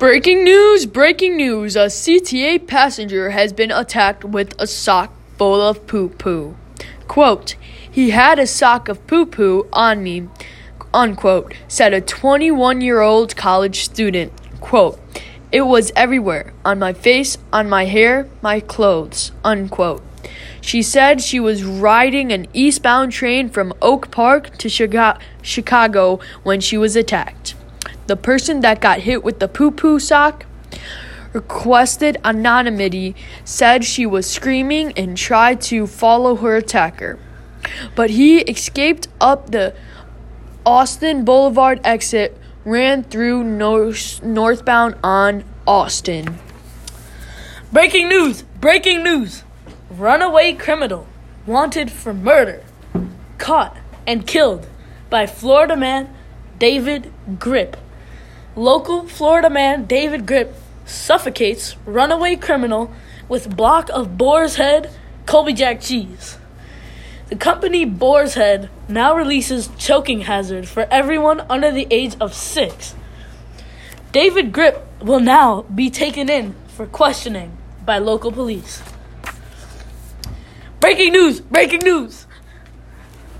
Breaking news! Breaking news! A CTA passenger has been attacked with a sock full of poo poo. Quote, he had a sock of poo poo on me, unquote, said a 21 year old college student. Quote, it was everywhere on my face, on my hair, my clothes, unquote. She said she was riding an eastbound train from Oak Park to Chicago when she was attacked. The person that got hit with the poo poo sock requested anonymity, said she was screaming and tried to follow her attacker. But he escaped up the Austin Boulevard exit, ran through north- northbound on Austin. Breaking news! Breaking news! Runaway criminal wanted for murder, caught and killed by Florida man David Grip. Local Florida man David Grip suffocates runaway criminal with block of boar's head Colby Jack cheese. The company Boar's Head now releases choking hazard for everyone under the age of six. David Grip will now be taken in for questioning by local police. Breaking news! Breaking news!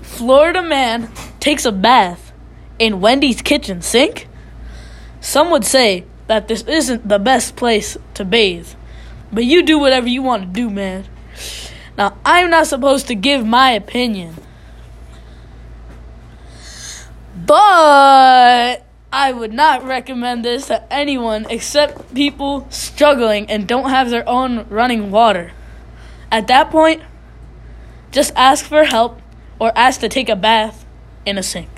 Florida man takes a bath in Wendy's kitchen sink. Some would say that this isn't the best place to bathe, but you do whatever you want to do, man. Now, I'm not supposed to give my opinion, but I would not recommend this to anyone except people struggling and don't have their own running water. At that point, just ask for help or ask to take a bath in a sink.